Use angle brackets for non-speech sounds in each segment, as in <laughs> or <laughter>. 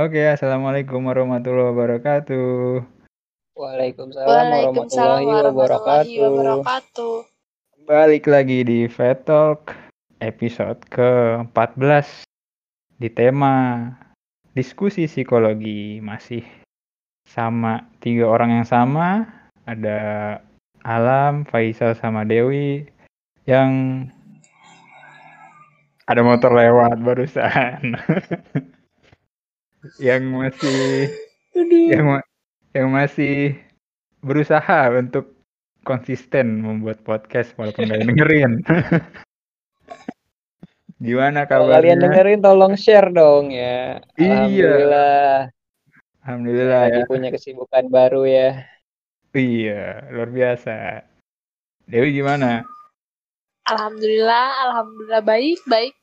Oke, assalamualaikum warahmatullahi wabarakatuh. Waalaikumsalam Waalaikumsalam warahmatullahi warahmatullahi wabarakatuh. wabarakatuh. Balik lagi di Vet Talk episode ke-14 di tema diskusi psikologi masih sama tiga orang yang sama ada Alam, Faisal sama Dewi yang ada motor lewat barusan <laughs> yang masih yang ma- yang masih berusaha untuk konsisten membuat podcast walaupun nggak dengerin. <laughs> Gimana Kalau kalian kabarnya? dengerin tolong share dong ya. Iya. Alhamdulillah. Alhamdulillah Lagi ya. punya kesibukan baru ya. Iya, luar biasa. Dewi gimana? Alhamdulillah, alhamdulillah baik, baik.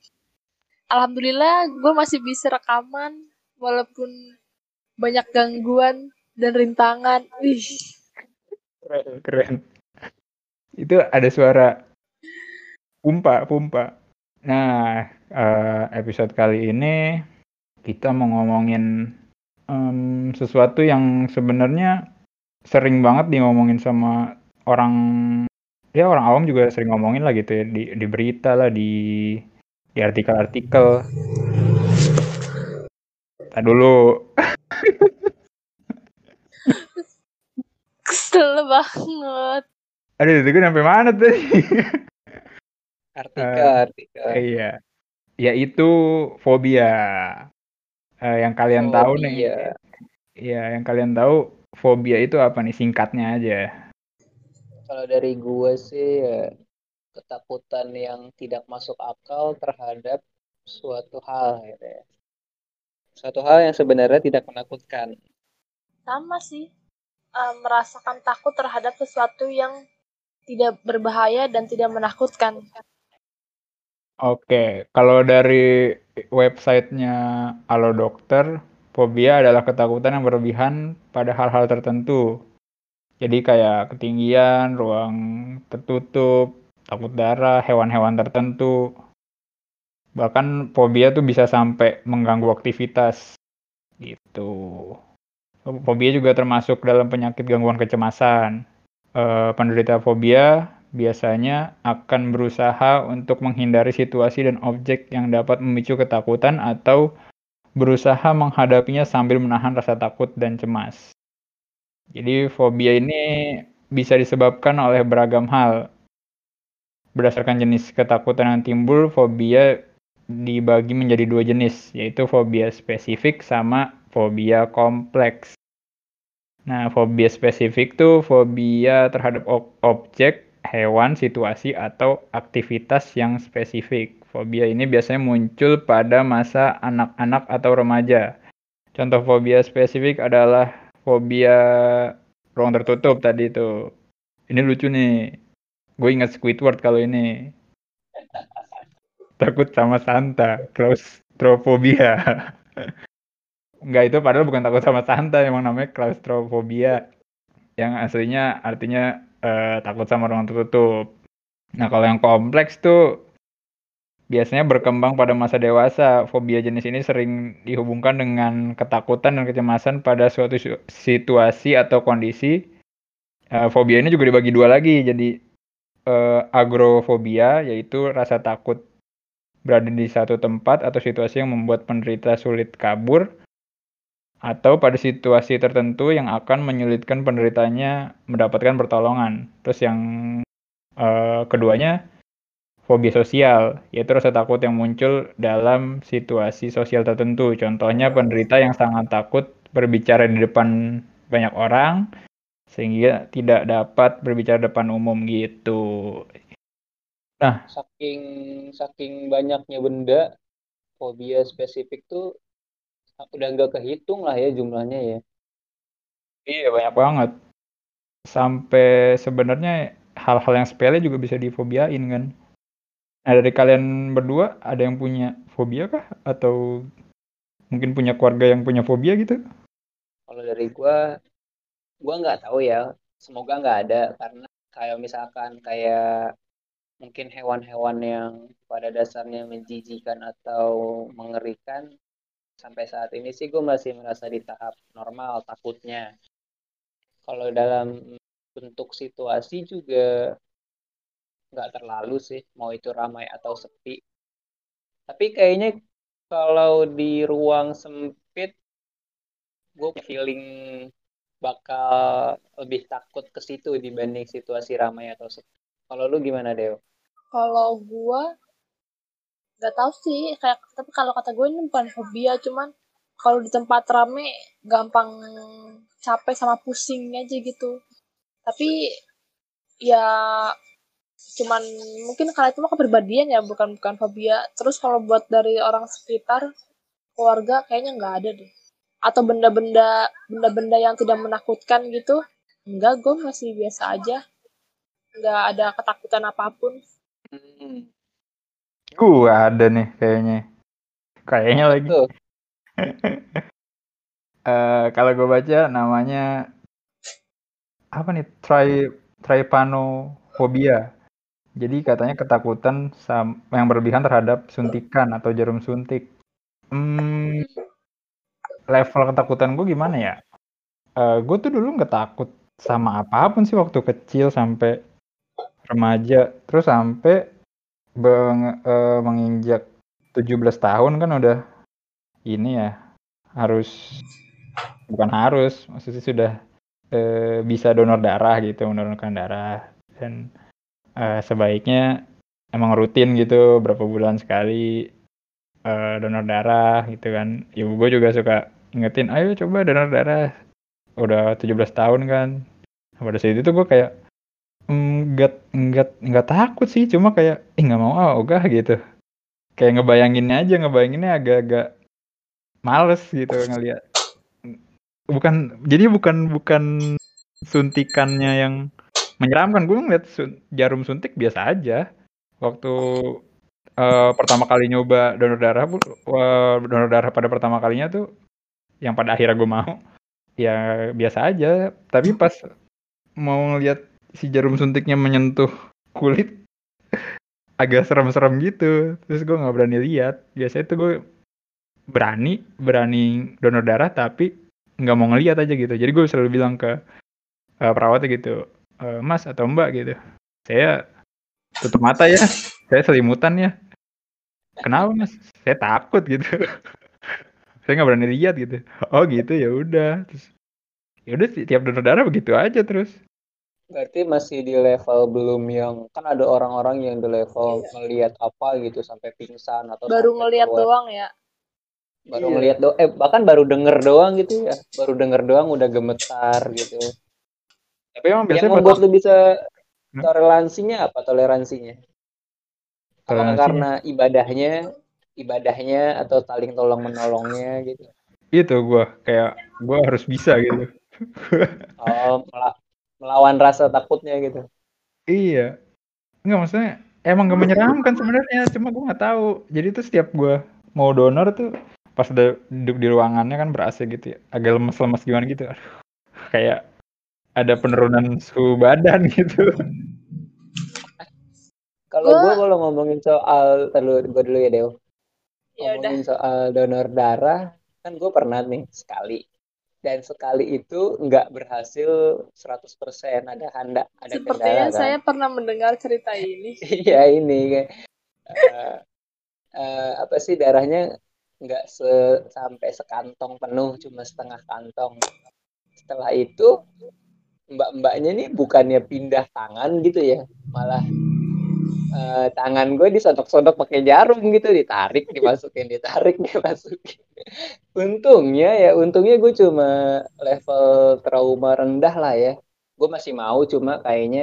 Alhamdulillah gue masih bisa rekaman walaupun banyak gangguan dan rintangan. Wih, Keren, keren. Itu ada suara pumpa, pumpa. Nah, eh, episode kali ini kita mau ngomongin em, sesuatu yang sebenarnya sering banget di ngomongin sama orang ya orang awam juga sering ngomongin lah gitu ya di, di berita lah di di artikel-artikel. Tadi dulu kesel banget. Aduh, itu gue sampai mana tadi? Artikel, Eh, artikel. Iya, yaitu fobia. Eh, yang kalian tahu nih, Fobia. Iya, yang kalian tahu fobia itu apa nih singkatnya aja. Kalau dari gue sih ya, ketakutan yang tidak masuk akal terhadap suatu hal gitu ya. Suatu hal yang sebenarnya tidak menakutkan. Sama sih, eh, merasakan takut terhadap sesuatu yang tidak berbahaya dan tidak menakutkan. Oke, kalau dari websitenya Halo Dokter, fobia adalah ketakutan yang berlebihan pada hal-hal tertentu. Jadi kayak ketinggian, ruang tertutup, takut darah, hewan-hewan tertentu. Bahkan fobia tuh bisa sampai mengganggu aktivitas gitu. Fobia juga termasuk dalam penyakit gangguan kecemasan. Eh, penderita fobia biasanya akan berusaha untuk menghindari situasi dan objek yang dapat memicu ketakutan atau berusaha menghadapinya sambil menahan rasa takut dan cemas. Jadi fobia ini bisa disebabkan oleh beragam hal. Berdasarkan jenis ketakutan yang timbul, fobia dibagi menjadi dua jenis, yaitu fobia spesifik sama fobia kompleks. Nah, fobia spesifik tuh fobia terhadap ob- objek, hewan, situasi, atau aktivitas yang spesifik. Fobia ini biasanya muncul pada masa anak-anak atau remaja. Contoh fobia spesifik adalah fobia ruang tertutup tadi itu. Ini lucu nih. Gue ingat Squidward kalau ini. Takut sama Santa, claustrophobia. Enggak itu padahal bukan takut sama Santa, emang namanya claustrophobia. Yang aslinya artinya eh, takut sama ruang tertutup. Nah, kalau yang kompleks tuh biasanya berkembang pada masa dewasa. Fobia jenis ini sering dihubungkan dengan ketakutan dan kecemasan pada suatu su- situasi atau kondisi. Eh, fobia ini juga dibagi dua lagi. Jadi eh, agrofobia yaitu rasa takut berada di satu tempat atau situasi yang membuat penderita sulit kabur atau pada situasi tertentu yang akan menyulitkan penderitanya mendapatkan pertolongan. Terus yang eh, keduanya fobia sosial, yaitu rasa takut yang muncul dalam situasi sosial tertentu. Contohnya penderita yang sangat takut berbicara di depan banyak orang sehingga tidak dapat berbicara depan umum gitu. Saking saking banyaknya benda, fobia spesifik tuh udah nggak kehitung lah ya jumlahnya ya. Iya, banyak banget. Sampai sebenarnya hal-hal yang sepele juga bisa difobiain kan. Nah, dari kalian berdua ada yang punya fobia kah? Atau mungkin punya keluarga yang punya fobia gitu? Kalau dari gua, gua nggak tahu ya. Semoga nggak ada karena kayak misalkan kayak mungkin hewan-hewan yang pada dasarnya menjijikan atau mengerikan sampai saat ini sih gue masih merasa di tahap normal takutnya. Kalau dalam bentuk situasi juga nggak terlalu sih mau itu ramai atau sepi. Tapi kayaknya kalau di ruang sempit gue feeling bakal lebih takut ke situ dibanding situasi ramai atau sepi kalau lu gimana Deo? Kalau gua nggak tahu sih. Kayak tapi kalau kata gue ini bukan fobia cuman kalau di tempat rame gampang capek sama pusing aja gitu. Tapi ya cuman mungkin karena itu mah kepribadian ya bukan bukan fobia terus kalau buat dari orang sekitar keluarga kayaknya nggak ada deh. Atau benda-benda benda-benda yang tidak menakutkan gitu enggak gue masih biasa aja nggak ada ketakutan apa pun Hmm. Gua ada nih kayaknya. Kayaknya lagi. <laughs> Eh, kalau gue baca namanya apa nih? Tri trypanophobia. Jadi katanya ketakutan sam- yang berlebihan terhadap suntikan atau jarum suntik. Hmm, level ketakutan gue gimana ya? Eh, gue tuh dulu nggak takut sama apa pun sih waktu kecil sampai remaja, terus sampai beng- eh, menginjak 17 tahun kan udah ini ya harus bukan harus maksudnya sudah eh, bisa donor darah gitu mendonorkan darah. Dan eh, sebaiknya emang rutin gitu berapa bulan sekali eh, donor darah gitu kan. Ibu gue juga suka ingetin ayo coba donor darah. Udah 17 tahun kan. Pada saat itu gue kayak enggak enggak enggak takut sih cuma kayak ih nggak mau ah ogah gitu. Kayak ngebayanginnya aja ngebayanginnya agak-agak males gitu ngelihat bukan jadi bukan bukan suntikannya yang menyeramkan. Gue ngeliat sun- jarum suntik biasa aja. Waktu eh, pertama kali nyoba donor darah eh, donor darah pada pertama kalinya tuh yang pada akhirnya gue mau ya biasa aja. Tapi pas mau ngeliat si jarum suntiknya menyentuh kulit <laughs> agak serem-serem gitu. Terus gue nggak berani lihat. Biasanya tuh gue berani berani donor darah tapi nggak mau ngeliat aja gitu. Jadi gue selalu bilang ke eh, perawatnya gitu "Eh, mas atau mbak gitu. Saya tutup mata ya. Saya selimutan ya. Kenapa mas? Saya takut gitu. <laughs> Saya nggak berani lihat gitu. Oh gitu ya udah. Terus ya udah tiap donor darah begitu aja terus berarti masih di level belum yang kan ada orang-orang yang di level ngelihat apa gitu sampai pingsan atau baru keluar. doang ya baru Iya. ngelihat doang eh bahkan baru denger doang gitu ya baru denger doang udah gemetar gitu tapi emang yang biasanya membuat pas- lu bisa Hmm? toleransinya apa toleransinya apakah Toleransinya? karena ibadahnya ibadahnya atau saling tolong menolongnya gitu itu gue kayak gue harus bisa gitu oh mela- melawan rasa takutnya gitu Iya. Enggak maksudnya emang gak menyeramkan sebenarnya, cuma gue nggak tahu. Jadi tuh setiap gue mau donor tuh pas udah duduk di ruangannya kan ber AC gitu ya, agak lemes-lemes gimana gitu. Aduh, <laughs> kayak ada penurunan suhu badan <laughs> gitu. kalau Gua- gue kalau ngomongin soal terlalu gue dulu ya Dew ya udah ngomongin soal donor darah kan gue pernah nih sekali dan sekali itu nggak berhasil 100% ada handa ada kendala sepertinya kan? saya pernah mendengar cerita ini. <laughs> Iya ini. Kayak eh, eh, apa sih darahnya nggak se- sampai sekantong penuh cuma setengah kantong. Setelah itu mbak-mbaknya nih bukannya pindah tangan gitu ya malah eh, tangan gue disodok-sodok pakai jarum gitu ditarik <laughs> dimasukin ditarik dimasukin. Untungnya ya untungnya gue cuma level trauma rendah lah ya. Gue masih mau cuma kayaknya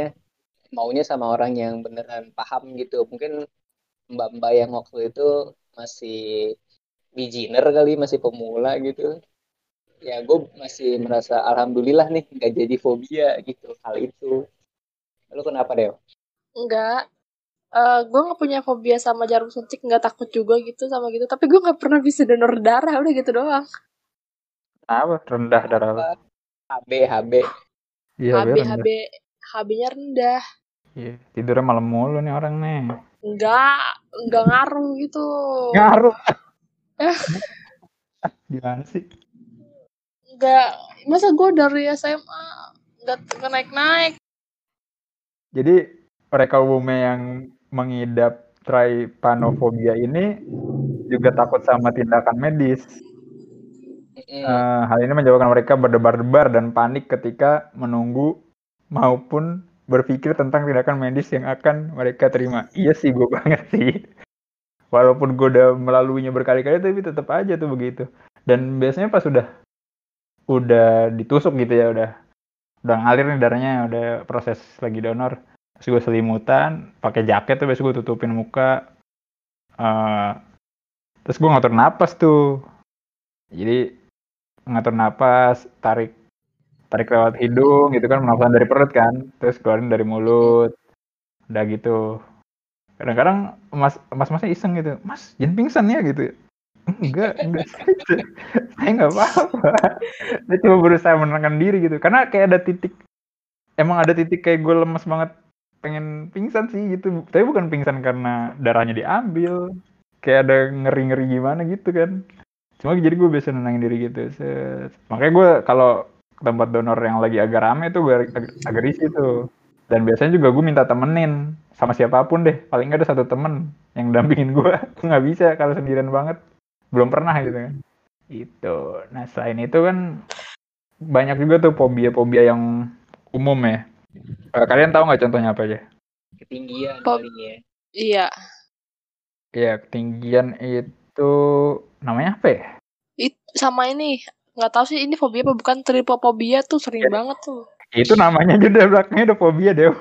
maunya sama orang yang beneran paham gitu. Mungkin mbak-mbak yang waktu itu masih beginner kali masih pemula gitu. Ya gue masih merasa alhamdulillah nih nggak jadi fobia gitu hal itu. Lu kenapa deh enggak Eh gue nggak punya fobia sama jarum suntik nggak takut juga gitu sama gitu tapi gue nggak pernah bisa donor darah udah gitu doang Apa? Rendah darah lu. HB HB Iya, HB. HB HB-nya rendah Iya, tidurnya malam mulu nih orang nih. enggak enggak ngaruh gitu Ngaruh. <laughs> Gimana sih? Nggak, masa gue dari SMA nggak nggak naik-naik. Jadi mereka umumnya yang mengidap trypanofobia ini juga takut sama tindakan medis. Eh, hal ini menyebabkan mereka berdebar-debar dan panik ketika menunggu maupun berpikir tentang tindakan medis yang akan mereka terima. Iya sih, gue banget sih. Walaupun gue udah melaluinya berkali-kali, tapi tetap aja tuh begitu. Dan biasanya pas udah udah ditusuk gitu ya, udah udah ngalir nih darahnya, udah proses lagi donor. Terus gue selimutan, pakai jaket tuh, besok gue tutupin muka. Eh, terus gue ngatur napas tuh. Jadi ngatur napas, tarik tarik lewat hidung gitu kan, pernapasan dari perut kan, terus keluarin dari mulut. Udah gitu. Kadang-kadang mas mas-masnya iseng gitu, Mas, jangan pingsan ya gitu. Enggak, enggak saya, <laughs> saya nggak apa-apa. Dia cuma berusaha menenangkan diri gitu. Karena kayak ada titik, emang ada titik kayak gue lemes banget pengen pingsan sih gitu. Tapi bukan pingsan karena darahnya diambil. Kayak ada ngeri-ngeri gimana gitu kan. Cuma jadi gue biasa nenangin diri gitu. Set. Makanya gue kalau tempat donor yang lagi agak rame tuh gue agak, agak risih tuh. Dan biasanya juga gue minta temenin sama siapa pun deh. Paling nggak ada satu temen yang dampingin gue. <laughs> Gue nggak bisa kalau sendirian banget. Belum pernah gitu kan. Itu. Nah selain itu kan banyak juga tuh fobia-fobia yang umum ya. Eh, Kalian tahu nggak contohnya apa aja? Ketinggian Pop- paling ya. Iya. Ya ketinggian itu namanya apa ya? It, sama ini nggak tahu sih ini fobia apa bukan tripofobia tuh sering banget tuh. Itu namanya aja udah belakangnya udah fobia deh.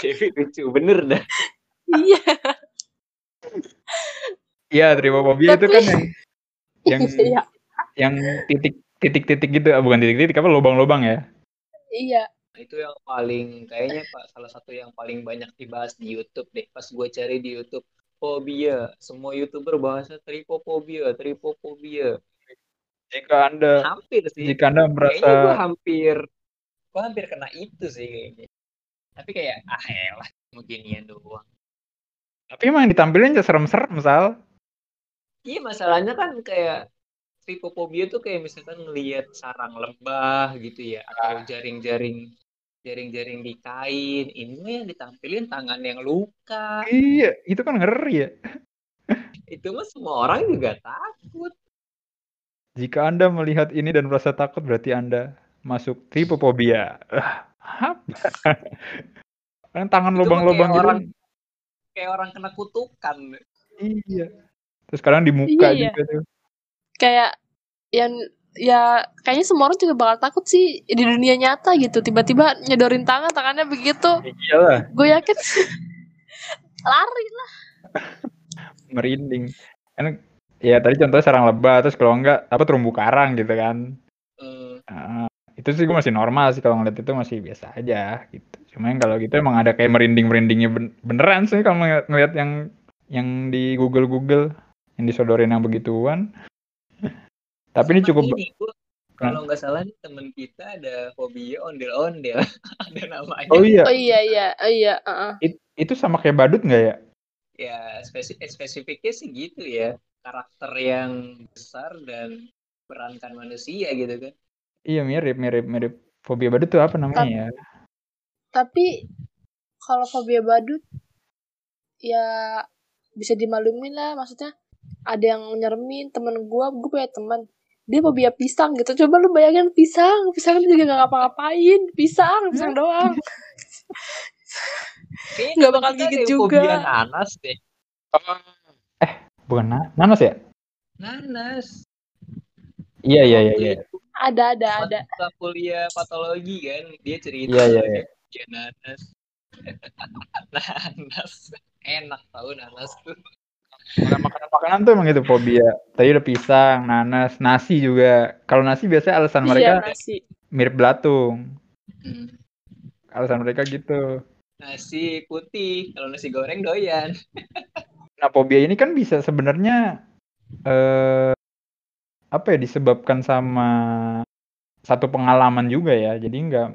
Tapi lucu bener dah. iya. Iya, tripofobia itu Tapi- kan yang yang <laughs> Iya. yang titik titik-titik gitu, ah, bukan titik-titik apa lubang-lubang ya? Iya. Nah, itu yang paling kayaknya Pak salah satu yang paling banyak dibahas di YouTube deh. Pas gue cari di YouTube fobia, semua YouTuber bahasa tripofobia, tripofobia. Jika Anda Hampir sih. jika Anda Kayaknya gue merasa hampir gue hampir kena itu sih kayaknya. Tapi kayak ah elah beginian doang. tapi emang yang ditampilin aja serem-serem misal. Iya masalahnya kan kayak tripofobia tuh kayak misalkan ngelihat sarang lebah gitu ya atau jaring-jaring jaring-jaring di kain. Ini mah yang ditampilin tangan yang luka. Iya, itu kan ngeri ya. Itu mah semua orang juga takut. Jika Anda melihat ini dan merasa takut berarti Anda masuk tripofobia. Ah, apa? Kan tangan lubang-lubang gitu. orang- Kayak orang kena kutukan. Iya. Terus kadang di muka Iya, iya. juga tuh. Kayak yang ya kayaknya semua orang juga bakal takut sih di dunia nyata gitu tiba-tiba nyedorin tangan tangannya begitu Iyalah, gue yakin <laughs> lari lah <laughs> merinding. Kan ya tadi contohnya sarang lebah terus kalau enggak apa terumbu karang gitu kan. Hmm, Ah, itu sih gue masih normal sih kalau ngeliat itu masih biasa aja gitu. Cuma yang kalau gitu emang ada kayak merinding-merindingnya ben- beneran sih kalau ngeliat, ngeliat yang yang di Google Google yang disodorin yang begituan. Tapi ini cukup ini, gua- kalau nggak salah nih temen kita ada fobia ondel-ondel. <laughs> ada namanya. Oh iya, oh iya iya oh iya heeh. it- itu sama kayak badut nggak ya? Ya spesi- eh, spesifiknya sih gitu ya. Karakter yang besar dan perankan manusia gitu kan. Iya mirip mirip mirip. Fobia badut tuh apa namanya ya? tapi kalau fobia badut ya bisa dimaklumin lah maksudnya ada yang nyermin temen gue gue punya teman dia fobia pisang gitu coba lu bayangin pisang pisang juga gak ngapa-ngapain pisang pisang doang Nggak bakal gigit juga. Nanas deh. Bukan na- nanas ya? Nanas. Iya iya iya. Iya. ada ada ada mata kuliah patologi kan dia cerita Iya, iya, dia fobia nanas. <laughs> nanas. Enak tahu nanas tuh. Makan makanan makanan tuh emang itu fobia. Tadi udah pisang, nanas, nasi juga. Kalau nasi biasanya alasan iya mereka nasi mirip belatung. Hmm. Alasan mereka gitu. Nasi putih, kalau nasi goreng doyan. <laughs> Nah, fobia ini kan bisa sebenarnya eh apa ya disebabkan sama satu pengalaman juga ya. Jadi nggak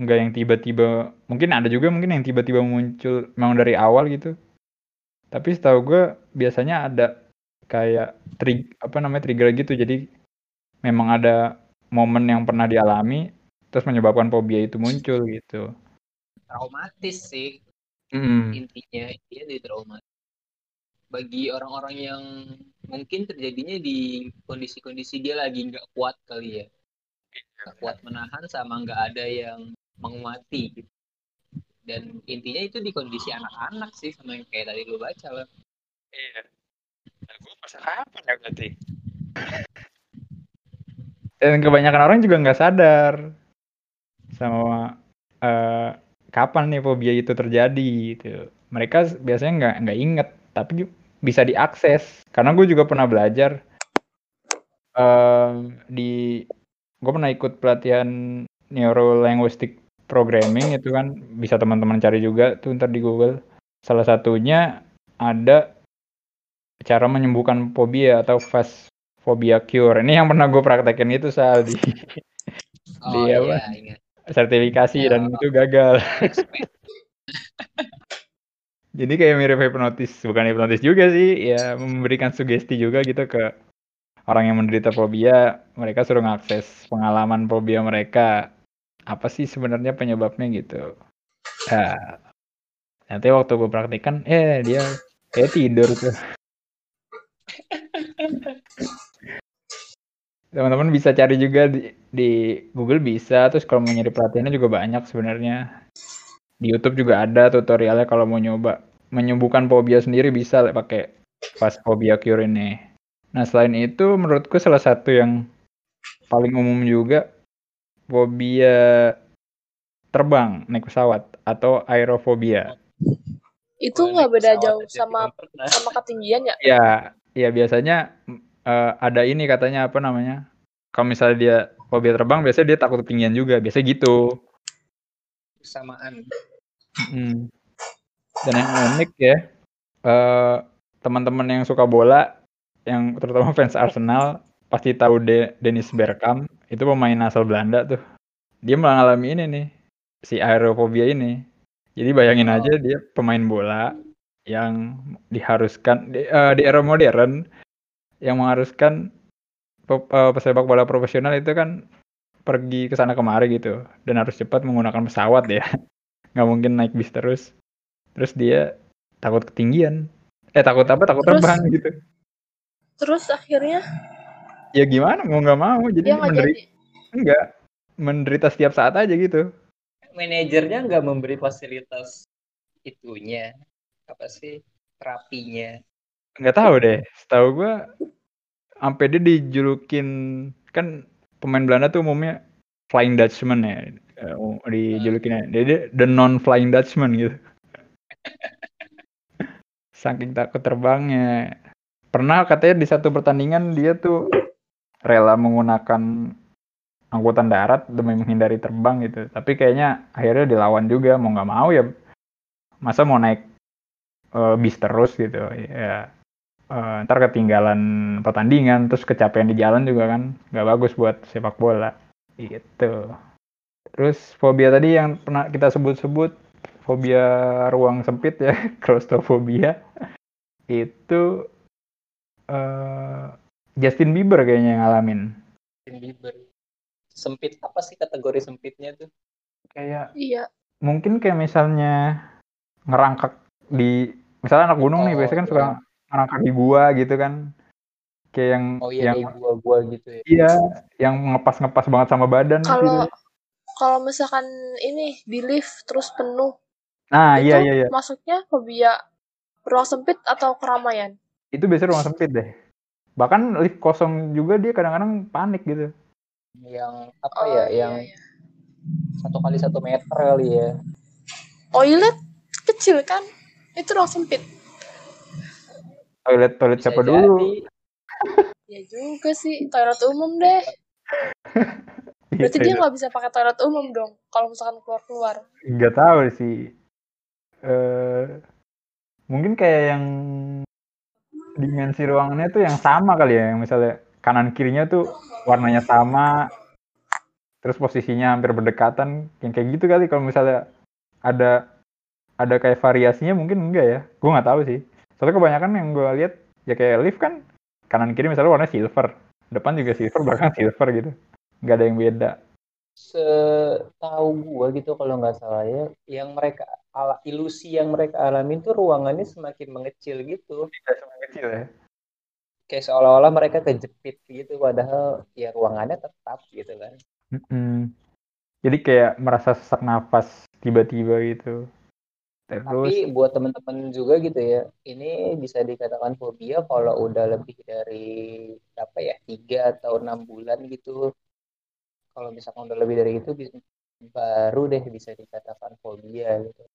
nggak yang tiba-tiba mungkin ada juga mungkin yang tiba-tiba muncul memang dari awal gitu. Tapi setahu gue biasanya ada kayak trig apa namanya trigger gitu. Jadi memang ada momen yang pernah dialami terus menyebabkan fobia itu muncul gitu. Traumatis sih. Mm. intinya dia di trauma bagi orang-orang yang mungkin terjadinya di kondisi-kondisi dia lagi nggak kuat kali ya. Nggak kuat menahan sama nggak ada yang menguati gitu dan intinya itu di kondisi anak-anak sih sama yang kayak tadi lu baca lah. Iya. Nah, gue masa kapan ya berarti? Dan kebanyakan orang juga nggak sadar sama uh, kapan nih fobia itu terjadi gitu. Mereka biasanya nggak nggak inget tapi bisa diakses. Karena gue juga pernah belajar uh, di gue pernah ikut pelatihan neuro linguistic programming itu kan bisa teman-teman cari juga tuh ntar di Google salah satunya ada cara menyembuhkan fobia atau fast phobia cure. Ini yang pernah gue praktekin itu soal di oh, di iya, apa? Ingat. sertifikasi Ya, dan itu gagal. <laughs> Jadi kayak mirip hipnotis, bukan hipnotis juga sih, ya memberikan sugesti juga gitu ke orang yang menderita fobia, mereka suruh ngakses pengalaman fobia mereka. Apa sih sebenarnya penyebabnya gitu. Nah, nanti waktu gue praktikan, eh dia kayak tidur tuh. Teman-teman bisa cari juga di, di Google bisa, terus kalau mau nyari pelatihannya juga banyak sebenarnya. Di YouTube juga ada tutorialnya kalau mau nyoba menyembuhkan fobia sendiri bisa lah pakai Fast Phobia Cure ini. Nah selain itu menurutku salah satu yang paling umum juga fobia terbang naik pesawat atau aerofobia. Itu nggak beda jauh sama pernah. sama ketinggian ya? Ya, ya biasanya eh, ada ini katanya apa namanya? Kalau misalnya dia fobia terbang, biasanya dia takut ketinggian juga, biasa gitu. Kesamaan. Hmm. Dan yang unik ya, eh, teman-teman yang suka bola, yang terutama fans Arsenal, pasti tahu De Dennis Bergkamp, itu pemain asal Belanda tuh. Dia mengalami ini nih, si aerofobia ini. Jadi bayangin Oh. aja dia pemain bola yang diharuskan di, eh, di era modern yang mengharuskan pe- eh, pesepak bola profesional itu kan pergi ke sana kemari gitu dan harus cepat menggunakan pesawat ya <laughs> nggak mungkin naik bis terus terus dia takut ketinggian eh takut apa takut Terus? terbang gitu Terus akhirnya ya gimana mau nggak mau jadi dia nggak menderita jadi. enggak menderita setiap saat aja gitu Manajernya nggak memberi fasilitas itunya. Apa sih? Terapinya. nggak tahu deh setahu gua sampai dia dijulukin kan pemain Belanda tuh umumnya Flying Dutchman ya eh, dijulukinnya dia, dia the non Flying Dutchman gitu <laughs> saking takut terbangnya pernah katanya di satu pertandingan dia tuh rela menggunakan angkutan darat demi menghindari terbang gitu. Tapi kayaknya akhirnya dilawan juga. Mau nggak mau ya masa mau naik eh, bis terus gitu. Ya eh, ntar ketinggalan pertandingan terus kecapean di jalan juga kan nggak bagus buat sepak bola. Gitu. Terus fobia tadi yang pernah kita sebut-sebut fobia ruang sempit ya <laughs> claustrophobia. Itu eh, Justin Bieber kayaknya yang ngalamin Justin Bieber. Sempit apa sih kategori sempitnya tuh? kayak Iya. mungkin kayak misalnya ngerangkak di misalnya anak gunung nih Oh, biasanya kan iya. suka ngerangkak di gua gitu kan kayak yang Oh iya yang gua-gua gitu ya. iya yang ngepas-ngepas banget sama badan gitu. Kalau kalau misalkan ini di lift terus penuh, nah itu iya iya iya masuknya fobia ruang sempit atau keramaian? itu biasanya ruang sempit deh bahkan lift kosong juga dia kadang-kadang panik gitu Yang apa Oh, ya? iya, Yang iya. satu kali satu meter kali ya. Toilet kecil kan? Itu ruang sempit. toilet toilet Bisa siapa dulu jadi. <laughs> Ya juga sih, toilet umum deh. <laughs> Berarti dia nggak bisa pakai toilet umum dong, kalau misalkan keluar-keluar. nggak tahu sih eh mungkin kayak yang dimensi ruangannya tuh yang sama kali ya. Yang misalnya kanan kirinya tuh warnanya sama terus posisinya hampir berdekatan yang kayak gitu kali. Kalau misalnya ada ada kayak variasinya mungkin enggak ya. Gue nggak tahu sih. Soalnya kebanyakan yang gue lihat ya kayak lift kan kanan kiri misalnya warna silver depan juga silver belakang silver gitu. Nggak ada yang beda. Setahu gua gitu kalau nggak salah ya yang mereka ala ilusi yang mereka alamin tuh ruangannya semakin mengecil gitu. Semakin kecil ya. Kayak seolah-olah mereka kejepit gitu padahal ya ruangannya tetap gitu kan. Mm-mm. jadi kayak merasa sesak nafas tiba-tiba gitu. Terus tapi buat teman-teman juga gitu ya ini bisa dikatakan fobia kalau udah lebih dari apa ya tiga atau enam bulan gitu. Kalau misalkan udah lebih dari itu baru deh bisa dikatakan fobia gitu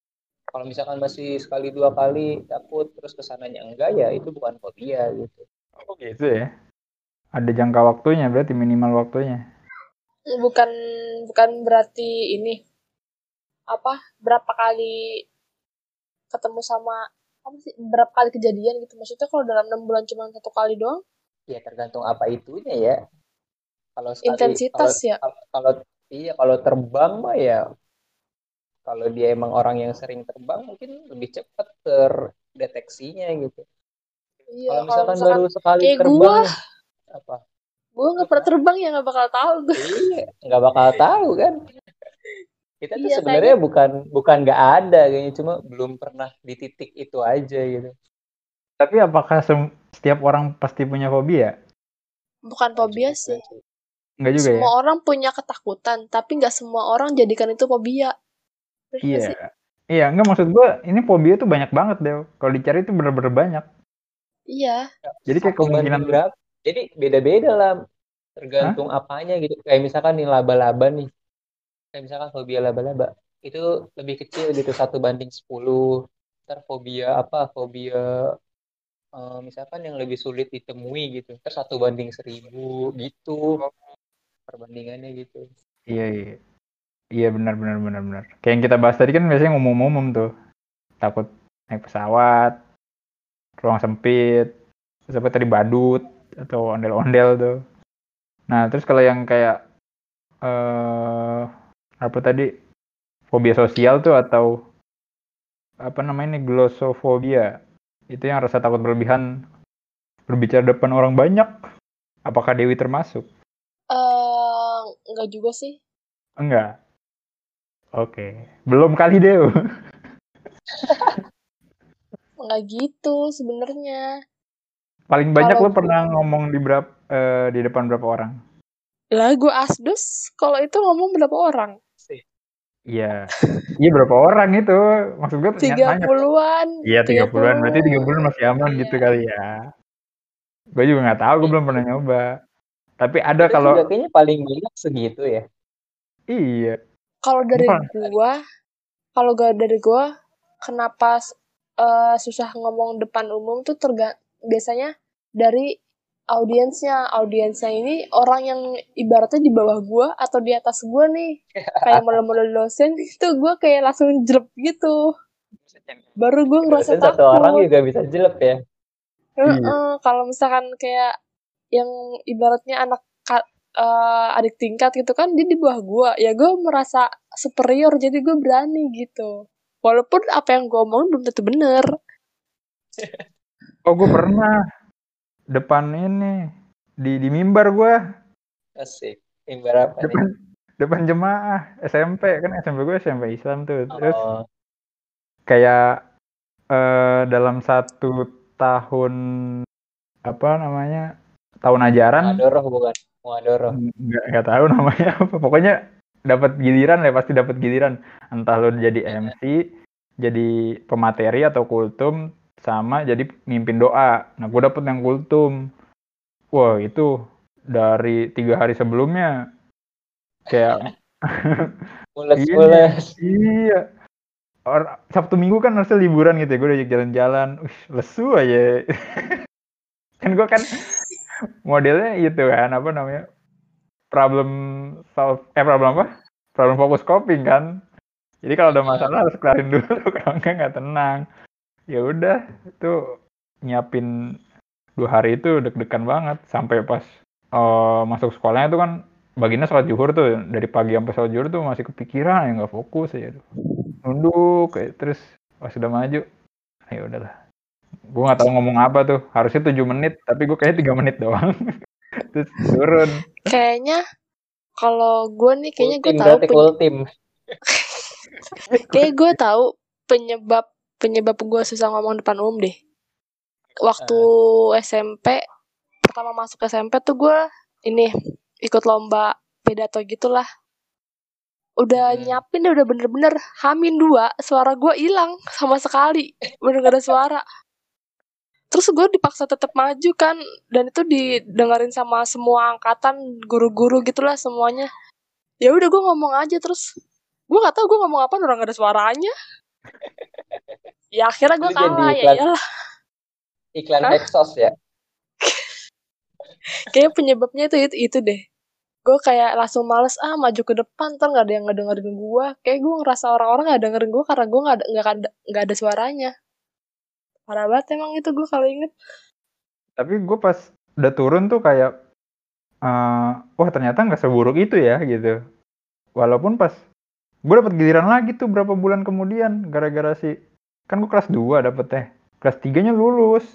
kalau misalkan masih sekali dua kali takut terus ke sananya enggak ya itu bukan fobia gitu. Oh gitu ya? Ada jangka waktunya berarti minimal waktunya? Bukan bukan berarti ini apa berapa kali ketemu sama apa sih berapa kali kejadian gitu. Maksudnya kalau dalam enam bulan cuma satu kali doang? Ya tergantung apa itunya ya. Kalau sekali Intensitas kalau, ya? kalau, kalau iya kalau terbang mah ya kalau dia emang orang yang sering terbang mungkin lebih cepat terdeteksinya gitu. Iya kalau misalkan, baru sekali kayak terbang gua. apa? Gue nggak pernah terbang ya nggak bakal tahu gue iya nggak bakal tahu kan. Kita tuh Iya, sebenarnya bukan bukan nggak ada kayaknya cuma belum pernah di titik itu aja gitu. Tapi apakah setiap orang pasti punya fobia? Bukan fobia sih. Enggak juga ya? semua orang punya ketakutan tapi nggak semua orang jadikan itu fobia iya. sih? iya enggak maksud gua ini fobia tuh banyak banget deh kalau dicari tuh bener-bener banyak. Iya. Jadi kayak kemungkinan berapa jadi beda-beda lah tergantung apanya gitu. Kayak misalkan nih laba-laba nih. Kayak misalkan fobia laba-laba. Itu lebih kecil gitu satu banding 10 ntar fobia apa fobia eh, misalkan yang lebih sulit ditemui gitu. Ntar satu banding seribu gitu perbandingannya gitu. Iya iya. Iya benar benar benar benar. Kayak yang kita bahas tadi kan biasanya ngomong-ngomong tuh. Takut naik pesawat, ruang sempit, terus apa tadi badut atau ondel-ondel tuh. Nah, terus kalau yang kayak eh apa tadi fobia sosial tuh atau apa namanya ini glossofobia. Itu yang rasa takut berlebihan berbicara depan orang banyak. Apakah Dewi termasuk? Eh, nggak juga sih Enggak. Oke, belum kali deh. <laughs> nggak gitu sebenarnya Paling banyak Kalau lo pernah ngomong di berapa di depan berapa orang? lah gue asdos kalau itu ngomong berapa orang Iya. Iya berapa orang itu? Maksud gue tiga puluhan Iya 30-an. Berarti 30-an masih aman Iya. gitu kali ya. Gue juga nggak tahu, gue belum pernah nyoba. Tapi ada kalau kayaknya paling banyak segitu ya iya. Kalau dari gua kalau gak dari gua kenapa eh, susah ngomong depan umum tuh terga biasanya dari audiensnya. Audiensnya ini orang yang ibaratnya di bawah gua atau di atas gua nih. <laughs> Kayak model-model dosen itu gua kayak langsung jelek gitu. Baru gua ngerasa Dosen satu takut. orang juga bisa jelek ya? Heeh, kalau misalkan kayak yang ibaratnya anak eh, adik tingkat gitu kan dia di bawah gua. Ya gue merasa superior jadi gue berani gitu. Walaupun apa yang gue omongin belum tentu bener. <laughs> Oh gue pernah depan ini di di mimbar gue asik. Imbar apa nih? Depan depan jemaah SMP kan SMP gue SMP Islam tuh. Terus oh, kayak eh, dalam satu tahun apa namanya tahun ajaran? Muadoroh bukan. Muadoroh nggak nggak tahu namanya <laughs> apa. Pokoknya dapat giliran ya pasti dapat giliran. Entah lo jadi MC jadi pemateri atau kultum sama jadi mimpin doa. Nah gue dapet yang kultum. Wah itu dari tiga hari sebelumnya. Kayak <laughs> mules-mules Iya. Or, Sabtu Minggu kan harusnya liburan gitu ya. Gue diajak jalan-jalan. Lesu aja. <laughs> kan gue kan modelnya itu kan apa namanya? Problem solve eh problem apa? Problem fokus coping kan. Jadi kalau ada masalah harus kelarin dulu <laughs> kalau enggak nggak tenang. Ya udah, itu nyiapin dua hari itu deg-degan banget sampai pas eh, masuk sekolahnya itu kan bagiannya sholat zuhur tuh dari pagi sampai sholat zuhur tuh masih kepikiran ya nggak fokus aja tuh nunduk kayak terus pas udah maju ya udahlah gue nggak tahu ngomong apa tuh harusnya tujuh menit tapi gue kayaknya tiga menit doang <laughs> terus turun Kayaknya kalau gue nih kayaknya gue tahu pen- ultim. <laughs> kayak gue tahu penyebab penyebab gue susah ngomong depan umum deh. Waktu SMP pertama masuk SMP tuh gue ini ikut lomba pidato gitulah. Udah Hmm. nyiapin udah bener-bener hamin dua suara gue hilang sama sekali bener gak ada suara. Terus gue dipaksa tetap maju kan dan itu didengerin sama semua angkatan guru-guru gitulah semuanya. Ya udah gue ngomong aja terus gue nggak tahu gue ngomong apa orang gak ada suaranya. <laughs> ya akhirnya gue kalah ya iyalah. Iklan? Hexos ya. <laughs> Kayak penyebabnya itu itu, itu deh. Gue kayak langsung males ah maju ke depan ntar nggak ada yang ngedengerin gue. Kayak gue ngerasa orang-orang nggak dengerin gue karena gue nggak ada nggak ada nggak ada suaranya. Parah banget emang itu gue kalau inget. tapi gue pas udah turun tuh kayak eh, wah ternyata nggak seburuk itu ya gitu. Walaupun pas gue dapet giliran lagi tuh berapa bulan kemudian gara-gara si kan gue kelas 2 dapet teh kelas 3 nya lulus.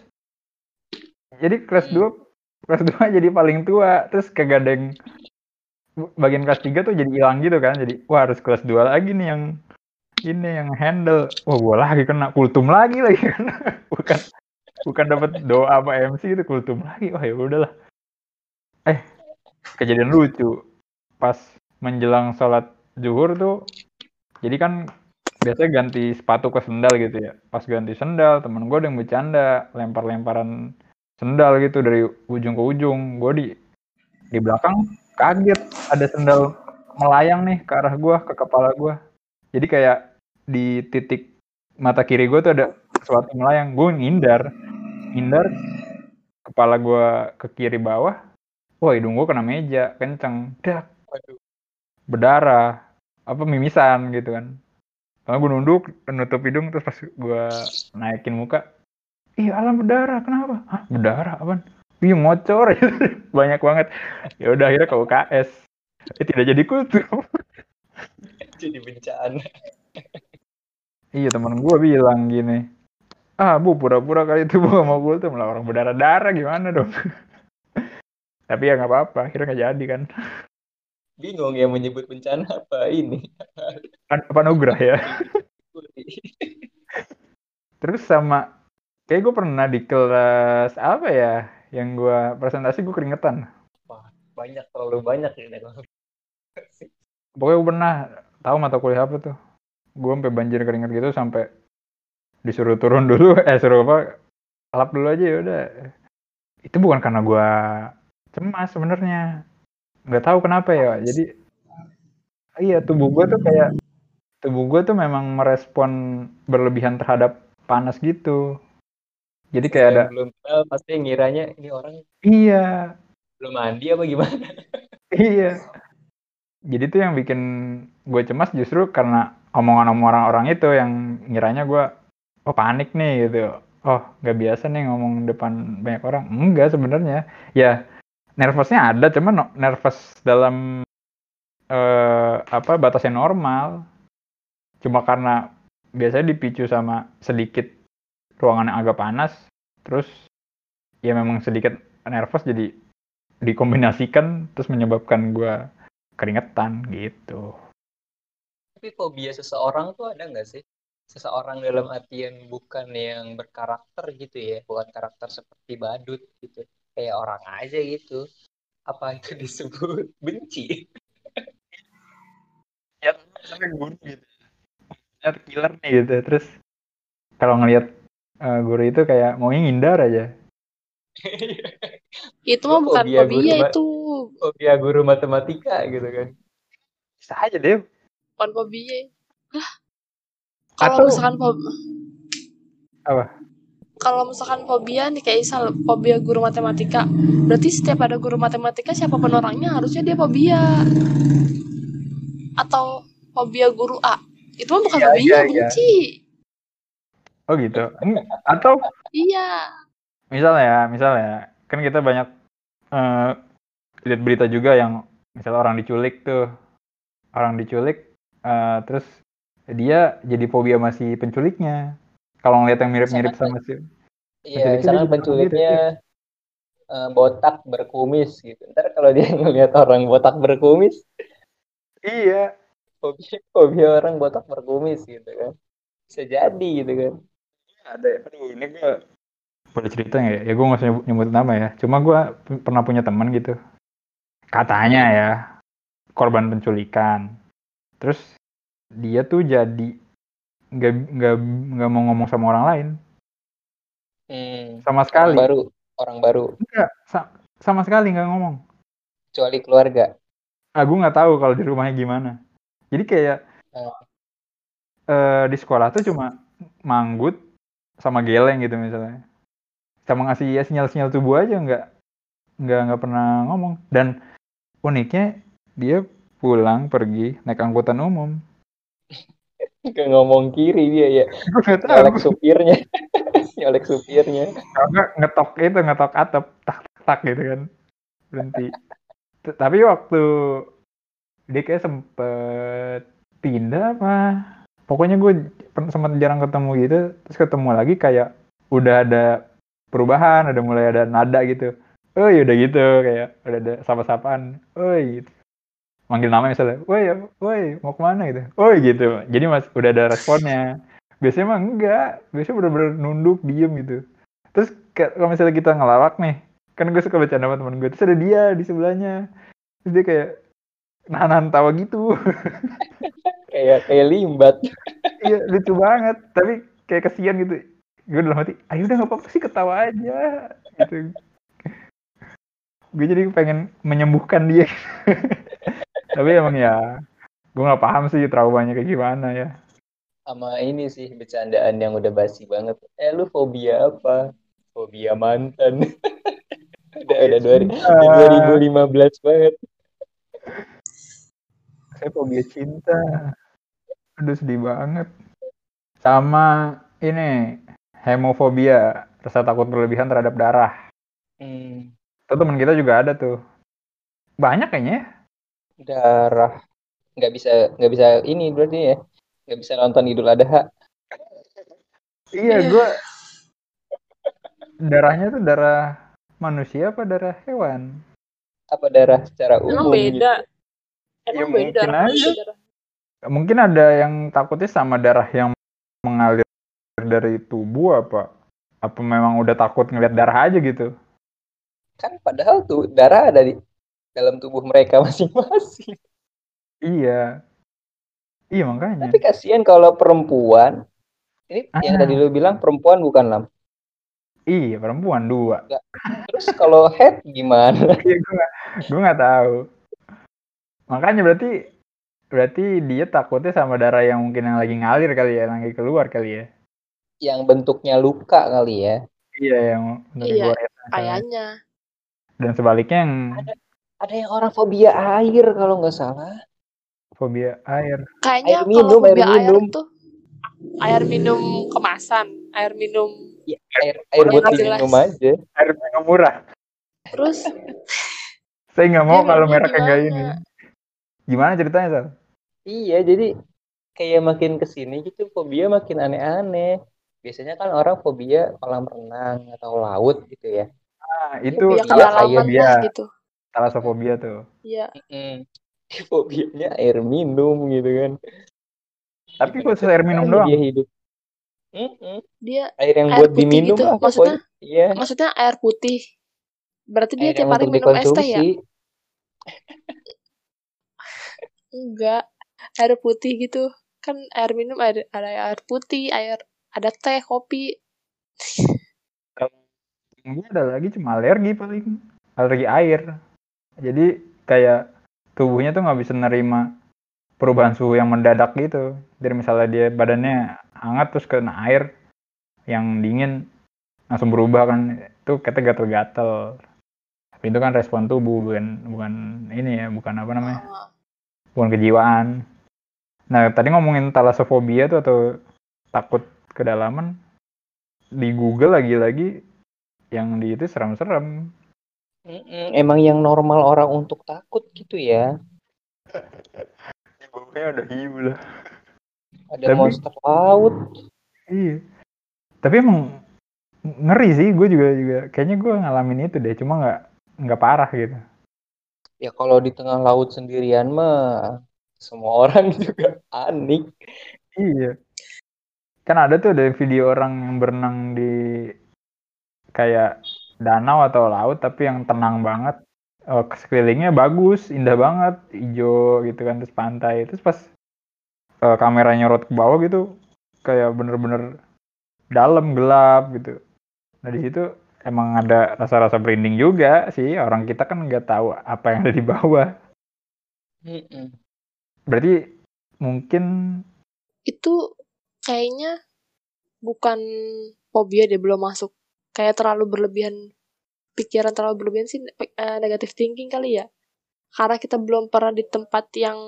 Jadi kelas 2 kelas 2 <laughs> jadi paling tua terus yang bagian kelas 3 tuh jadi hilang gitu kan. Jadi wah harus kelas 2 lagi nih yang ini yang handle. Wah gue lagi kena kultum lagi lagi. Kan <laughs> bukan bukan dapat doa apa MC gitu kultum lagi. Wah ya udahlah. Eh kejadian lucu. Pas menjelang sholat zuhur tuh jadi kan biasanya ganti sepatu ke sendal gitu ya. Pas ganti sendal temen gue ada yang bercanda lempar-lemparan sendal gitu dari ujung ke ujung. Gue di di belakang kaget ada sendal melayang nih ke arah gue ke kepala gue jadi kayak di titik mata kiri gue tuh ada sesuatu melayang. Gue ngindar. Ngindar kepala gue ke kiri bawah. Wah hidung gue kena meja kenceng. Dak. Berdarah. Apa mimisan gitu kan. Soalnya gue nunduk nutup hidung terus pas gue naikin muka ih alam berdarah kenapa? Hah berdarah apaan? Iya ngocor. <laughs> Banyak banget. Ya udah akhirnya ke UKS eh, tidak jadi kultum Jadi bencana. Iya teman gue bilang gini ah bu pura-pura kali itu bu mau kultum lah orang berdarah-darah gimana dong? <laughs> Tapi ya nggak apa-apa akhirnya nggak jadi kan. Bingung yang menyebut bencana apa ini. Apa nugrah ya. <laughs> Terus sama kayak gue pernah di kelas apa ya yang gue presentasi gue keringetan. Banyak terlalu banyak ini. pokoknya gue pernah tahu mata kuliah apa tuh gue sampai banjir keringet gitu sampai disuruh turun <laughs> dulu. Eh suruh apa lap dulu aja ya udah. Itu bukan karena gue cemas sebenarnya. Nggak tahu kenapa ya. Jadi iya tubuh gue tuh kayak tubuh gue tuh memang merespon berlebihan terhadap panas gitu. Jadi kayak ada belum kenal pasti ngiranya ini orang iya. belum mandi apa gimana. <laughs> Iya. Jadi tuh yang bikin gue cemas justru karena omongan-omongan orang itu yang ngiranya gue oh panik nih gitu. Oh nggak biasa nih ngomong depan banyak orang. Enggak sebenarnya. Ya nervousnya ada, cuman nervous dalam eh, apa batasnya normal. Cuma karena biasanya dipicu sama sedikit ruangan yang agak panas, terus ya memang sedikit nervous jadi dikombinasikan terus menyebabkan gue keringetan gitu. Tapi fobia seseorang tuh ada nggak sih? Seseorang dalam artian bukan yang berkarakter gitu ya, bukan karakter seperti badut gitu. Kayak orang aja gitu. Apa <laughs> itu disebut benci? Ya sampai guru gitu. Ya killer nih gitu. Terus kalau ngelihat eh, guru itu kayak mau ngindar aja. <laughs> Itu mah bukan fobia guru, fobia itu. Fobia guru matematika gitu kan. Bisa aja deh. Bukan fobia. Hah? Kalau misalkan fobia Apa? kalau misalkan fobia nih kayak misal fobia guru matematika berarti setiap ada guru matematika siapa pun orangnya harusnya dia fobia atau fobia guru A itu mah bukan Iya, fobia iya, iya. benci Oh gitu. Atau iya misalnya ya, misalnya kan kita banyak eh, lihat berita juga yang misalnya orang diculik tuh, orang diculik, eh, terus dia jadi fobia masih penculiknya. Kalau ngeliat yang mirip-mirip sama si, Iya, jadi penculiknya eh, botak berkumis gitu. Ntar kalau dia <laughs> ngeliat orang botak berkumis, Iya. fobia, fobia orang botak berkumis gitu kan. Bisa jadi gitu kan. Ada ya. Aduh, ini gue boleh cerita nggak ya? Ya gue nggak usah nyebut, nyebut nama ya. Cuma gue pernah punya teman gitu. Katanya ya korban penculikan. Terus dia tuh jadi nggak nggak nggak mau ngomong sama orang lain Hmm, sama orang sekali. baru, orang baru, Enggak, sa- sama sekali nggak ngomong. kecuali keluarga. Ah, gue nggak tahu kalau di rumahnya gimana. Jadi kayak Oh. eh, di sekolah tuh cuma manggut sama geleng gitu misalnya. Sama ngasih ya sinyal-sinyal tubuh aja nggak nggak nggak pernah ngomong. Dan uniknya dia pulang pergi naik angkutan umum. <laughs> Gak ngomong kiri dia ya, nyolek supirnya, <laughs> nyolek supirnya. Karena ngetok itu ngetok atap tak tak, gitu kan berhenti. Tapi waktu dia kayak sempet pindah apa? Pokoknya gue sempat jarang ketemu gitu. Terus ketemu lagi kayak udah ada perubahan, udah mulai ada nada gitu. Oh udah gitu kayak udah ada sapa-sapaan. Oh gitu. Manggil nama misalnya, woi, woi, mau ke mana gitu? Oh gitu. Jadi mas udah ada responnya. Biasanya mah enggak. Biasanya bener-bener nunduk, diem gitu. Terus kalau misalnya kita ngelawak nih, kan gue suka bercanda sama temen gue. Terus ada dia di sebelahnya. Terus dia kayak nahan tawa gitu. <laughs> Kayak kayak limbat. <laughs> iya lucu banget. Tapi kayak kesian gitu. Gue dalam hati, ayo udah gak apa-apa sih ketawa aja. Gitu. Gue jadi pengen menyembuhkan dia. <laughs> Tapi emang ya, gue gak paham sih traumanya kayak gimana ya. Sama ini sih bercandaan yang udah basi banget. Eh lu fobia apa? Fobia mantan. <laughs> udah udah dua, cinta. di 2015 banget. Saya fobia cinta. Aduh sedih banget. Sama ini hemofobia, rasa takut berlebihan terhadap darah. Hmm, Itu temen kita juga ada tuh. Banyak kayaknya ya. Darah nggak bisa nggak bisa ini berarti ya nggak bisa nonton Idul Adha Iya, Iya. gue darahnya tuh darah manusia apa darah hewan? apa darah secara Emang umum beda. gitu. Emang Ya, beda. mungkin darah aja. Mungkin ada yang takutnya sama darah yang mengalir dari tubuh apa? Apa memang udah takut ngeliat darah aja gitu? kan padahal tuh darah ada di dalam tubuh mereka <laughs> masing-masing Iya. Iya makanya. tapi kasihan kalau perempuan ini yang Ah. tadi lu bilang perempuan bukan lam Iya perempuan dua. terus kalau head gimana <laughs> Iya gue gak, gue nggak tahu. Makanya berarti berarti dia takutnya sama darah yang mungkin yang lagi ngalir kali ya, yang lagi keluar kali ya. yang bentuknya luka kali ya Iya yang dari Iya. Kayaknya. Dan sebaliknya yang ada yang orang fobia air kalau nggak salah fobia air. Kayaknya Air minum, kalau air fobia air minum. tuh air minum kemasan, air minum ya, air air buat diminum aja Air yang murah. terus <laughs> Saya nggak mau kalau mereknya nggak ini. gimana? Ceritanya Sal? iya jadi kayak makin ke sini gitu fobia makin aneh-aneh biasanya kan orang fobia kolam renang atau laut gitu ya Nah, itu fobia iya, kedalaman lah gitu. Talasophobia tuh. Iya. Mm-mm. fobianya air minum gitu kan Tapi khusus air minum doang. dia hidup Mm-mm. Dia air yang Air buat diminum gitu, lah maksudnya? iya maksudnya air putih. Berarti dia air tiap hari minum es teh ya? Enggak. Air putih gitu. Kan air minum ada ada air putih, air ada teh, kopi. Gue ada lagi cuma alergi paling. Alergi air. Jadi kayak tubuhnya tuh nggak bisa nerima perubahan suhu yang mendadak gitu. Jadi misalnya dia badannya hangat terus kena air yang dingin langsung berubah kan itu kita gatel-gatel. Tapi itu kan respon tubuh bukan bukan ini ya bukan apa namanya Oh, bukan kejiwaan. Nah tadi ngomongin talasophobia tuh atau takut kedalaman di Google lagi-lagi yang di itu serem-serem. Mm-mm. emang yang normal orang untuk takut gitu ya <laughs> Di bawahnya ada hiu lah. ada Tapi- monster laut Iya. Tapi emang ngeri sih gue juga juga kayaknya gue ngalamin itu deh cuma nggak nggak parah gitu Ya kalau di tengah laut sendirian mah semua <laughs> orang juga panik. iya kan ada tuh ada video orang yang berenang di kayak danau atau laut tapi yang tenang banget. Eh, sekelilingnya bagus indah banget hijau gitu kan terus pantai. Terus pas eh, kamera nyorot ke bawah gitu kayak bener-bener dalam gelap gitu. Nah di situ emang ada rasa-rasa merinding juga sih. Orang kita kan nggak tahu apa yang ada di bawah. Berarti mungkin Itu kayaknya bukan fobia deh belum masuk. Kayak terlalu berlebihan pikiran terlalu berlebihan sih eh, negative thinking kali ya. Karena kita belum pernah di tempat yang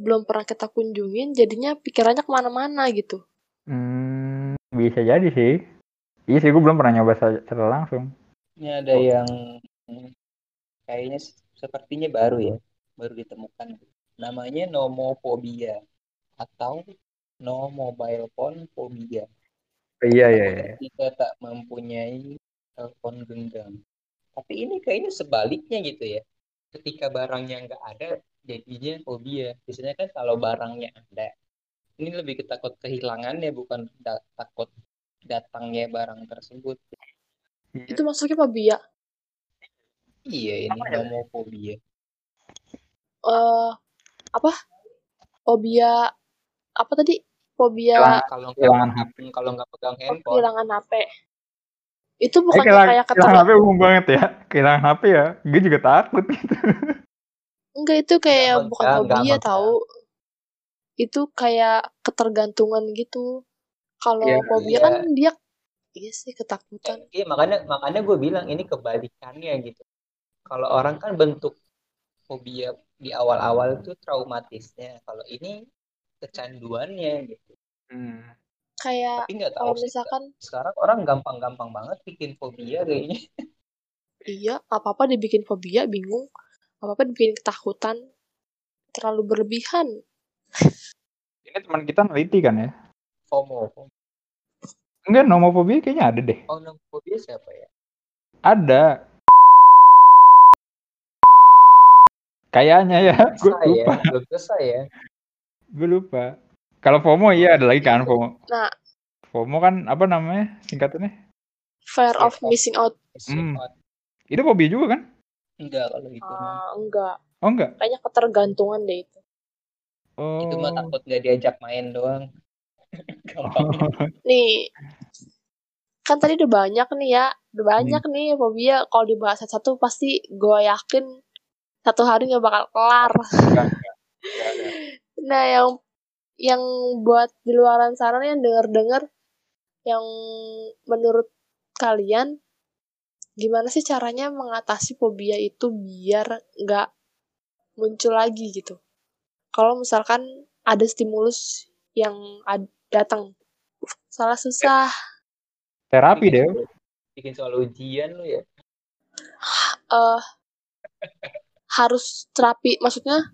belum pernah kita kunjungin, jadinya pikirannya ke mana-mana gitu. hmm, bisa jadi sih iya sih gue belum pernah nyoba secara langsung Ini ada yang mm, kayaknya sepertinya baru ya, baru ditemukan. Namanya nomophobia atau no mobile phone phobia. Iya iya iya kita tak mempunyai telepon genggam. Tapi ini kayaknya sebaliknya gitu ya. Ketika barangnya nggak ada, jadinya fobia. Biasanya kan kalau barangnya ada, ini lebih ketakut kehilangannya, bukan da- takut datangnya barang tersebut. Iya. Itu masuknya fobia. Iya, ini Apa ya? nomofobia. eh apa? Fobia apa tadi? Fobia Kehilangan- Kalau nggak kehilangan HP kalau nggak pegang handphone, kehilangan HP. Itu Eh, bukannya kehilangan, kayak kehilangan keter HP umum banget ya kehilangan HP ya gue juga takut gitu enggak itu kayak Nggak bukan megang, nggak fobia megang. tahu. Itu kayak ketergantungan gitu. Kalau Iya, fobia iya. kan dia iya sih ketakutan. iya makanya makanya gue bilang ini kebalikannya gitu. Kalau orang kan bentuk fobia di awal-awal itu traumatisnya. Kalau ini kecanduannya gitu. Hmm. Kayak Tapi nggak tahu kalau sih. misalkan Sekarang orang gampang-gampang banget bikin fobia kayaknya. iya apa-apa dibikin fobia bingung. Apa-apa dibikin ketakutan. Terlalu berlebihan. ini teman kita neliti kan ya FOMO. enggak nomofobia kayaknya ada deh Oh, nomofobia siapa ya? ada kayaknya ya gue ya, lupa belum selesai ya. Gue lupa kalau FOMO iya ada lagi kan FOMO Nah, FOMO kan apa namanya singkatannya fear of Fear of- missing out. Hmm. Itu fobia juga kan Enggak kalau itu mah. Ah, enggak. oh enggak Kayaknya ketergantungan deh itu. oh Itu mah takut nggak diajak main doang. <laughs> Gampang. Nih, kan tadi udah banyak nih ya. Udah banyak Hmm. nih fobia. Kalau dibahas satu-satu pasti gue yakin satu hari nggak bakal kelar. Enggak, enggak. Enggak ada. Nah, yang yang buat di luaran sana yang denger-denger yang menurut kalian gimana sih caranya mengatasi fobia itu biar nggak muncul lagi gitu. Kalau misalkan ada stimulus yang ad- datang, salah susah. terapi deh Bikin soal ujian lu ya. eh harus terapi, maksudnya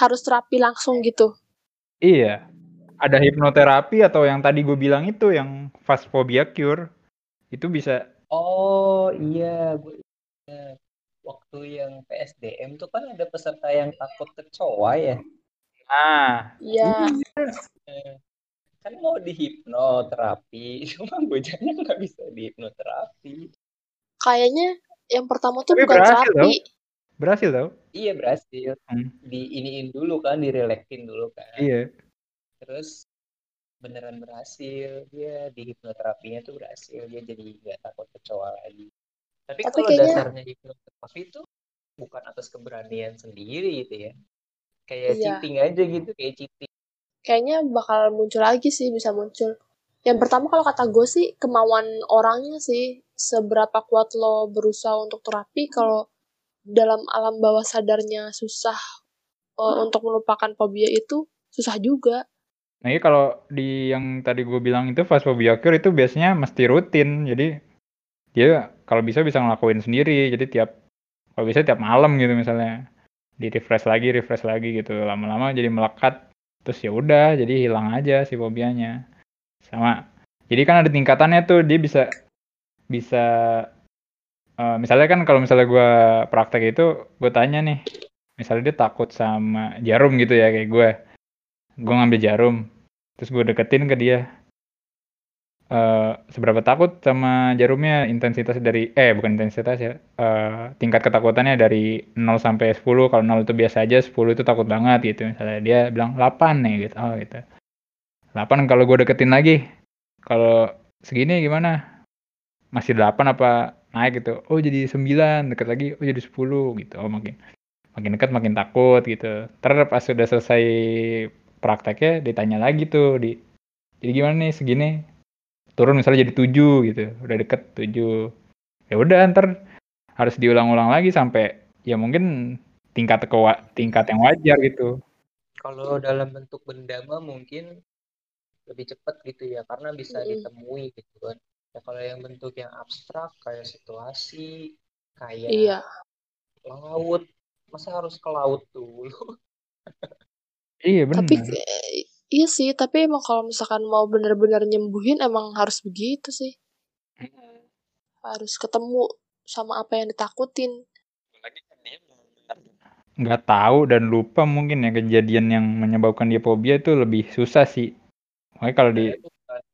harus terapi langsung gitu. Iya. Ada hipnoterapi atau yang tadi gue bilang itu yang fast phobia cure. Itu bisa Oh iya, gue. Waktu yang PSDM tuh kan ada peserta yang takut kecoa ya. nah, Ya, Eh, Kan mau dihipnoterapi, <laughs> cuma bocahnya nggak bisa dihipnoterapi. kayaknya yang pertama tuh Tapi bukan berhasil terapi. berhasil tau? Iya berhasil. Hmm. Diiniin dulu kan, direleksin dulu kan. Iya. Terus beneran berhasil dia di hipnoterapinya tuh berhasil dia jadi nggak takut kecoa lagi tapi, Tapi kalau kayaknya- dasarnya hipnoterapi itu bukan atas keberanian sendiri gitu ya kayak Iya. cheating aja gitu kayak cheating Kayaknya bakal muncul lagi sih, bisa muncul. Yang pertama kalau kata gue sih kemauan orangnya sih seberapa kuat lo berusaha untuk terapi kalau dalam alam bawah sadarnya susah eh, untuk melupakan fobia itu susah juga. Nah ini kalau di yang tadi gue bilang itu fast phobia cure itu biasanya mesti rutin. Jadi dia kalau bisa bisa ngelakuin sendiri. Jadi tiap kalau bisa tiap malam gitu misalnya di refresh lagi, refresh lagi gitu. Lama-lama jadi melekat. Terus ya udah, jadi hilang aja si fobianya. Sama. Jadi kan ada tingkatannya tuh dia bisa bisa uh, misalnya kan kalau misalnya gue praktek itu gue tanya nih misalnya dia takut sama jarum gitu ya kayak gue gue ngambil jarum terus gue deketin ke dia. Uh, seberapa takut sama jarumnya? Intensitas dari eh bukan intensitas ya uh, tingkat ketakutannya dari 0 sampai 10 kalau 0 itu biasa aja 10 itu takut banget gitu. Misalnya dia bilang 8 nih gitu. Oh gitu. 8 kalau gue deketin lagi. Kalau segini gimana? Masih 8 apa naik gitu. Oh jadi 9 deket lagi oh jadi 10 gitu. Oh makin makin dekat makin takut gitu. Terus pas sudah selesai prakteknya ditanya lagi tuh di jadi gimana nih segini? Turun misalnya jadi tujuh gitu. Udah deket tujuh. Ya udah ntar harus diulang-ulang lagi sampai ya mungkin tingkat ke tingkat yang wajar gitu. Kalau dalam bentuk benda mah mungkin lebih cepat gitu ya karena bisa ditemui gitu kan ya kalau yang bentuk yang abstrak kayak situasi kayak iya. laut masa harus ke laut dulu <laughs> iya benar tapi Iya sih, tapi emang kalau misalkan mau benar-benar nyembuhin emang harus begitu sih. Harus ketemu sama apa yang ditakutin. Nggak tahu dan lupa mungkin ya kejadian yang menyebabkan dia fobia itu lebih susah sih. Makanya kalau di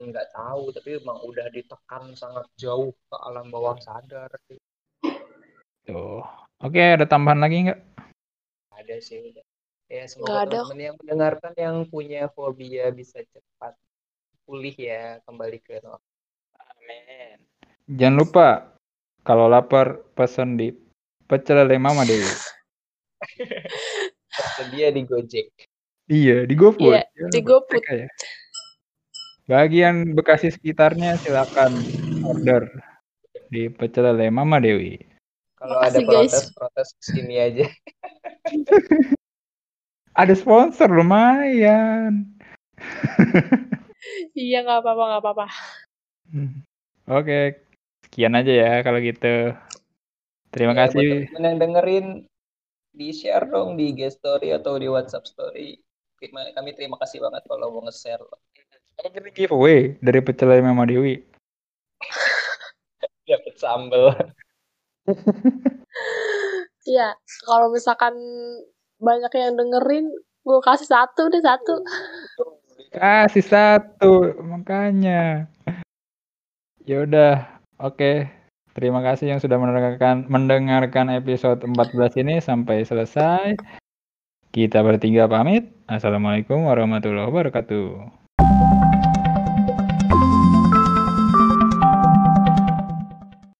nggak tahu tapi emang udah ditekan sangat jauh ke alam bawah sadar sih. Tuh. Oke, ada tambahan lagi nggak? Ada sih ya semoga teman-teman yang mendengarkan yang punya fobia bisa cepat pulih ya kembali ke normal amin jangan lupa kalau lapar pesan di pecel lele mama deh <laughs> tersedia di Gojek iya di GoFood iya, di GoFood ya. Bagian Bekasi sekitarnya silakan order di pecel lele mama Dewi kalau ada protes protes sini aja <laughs> ada sponsor lumayan. <laughs> iya nggak apa-apa nggak apa-apa. Hmm. Oke, sekian aja ya kalau gitu. Terima ya, kasih. Buat yang dengerin di share dong di IG story atau di WhatsApp story. Kami terima kasih banget kalau mau nge-share. Kita giveaway dari pecel Mama Dewi. <laughs> Dapat sambel. <laughs> Iya, kalau misalkan banyak yang dengerin gue kasih satu deh satu kasih satu makanya ya udah oke okay. terima kasih yang sudah mendengarkan mendengarkan episode 14 ini sampai selesai kita bertiga pamit assalamualaikum warahmatullahi wabarakatuh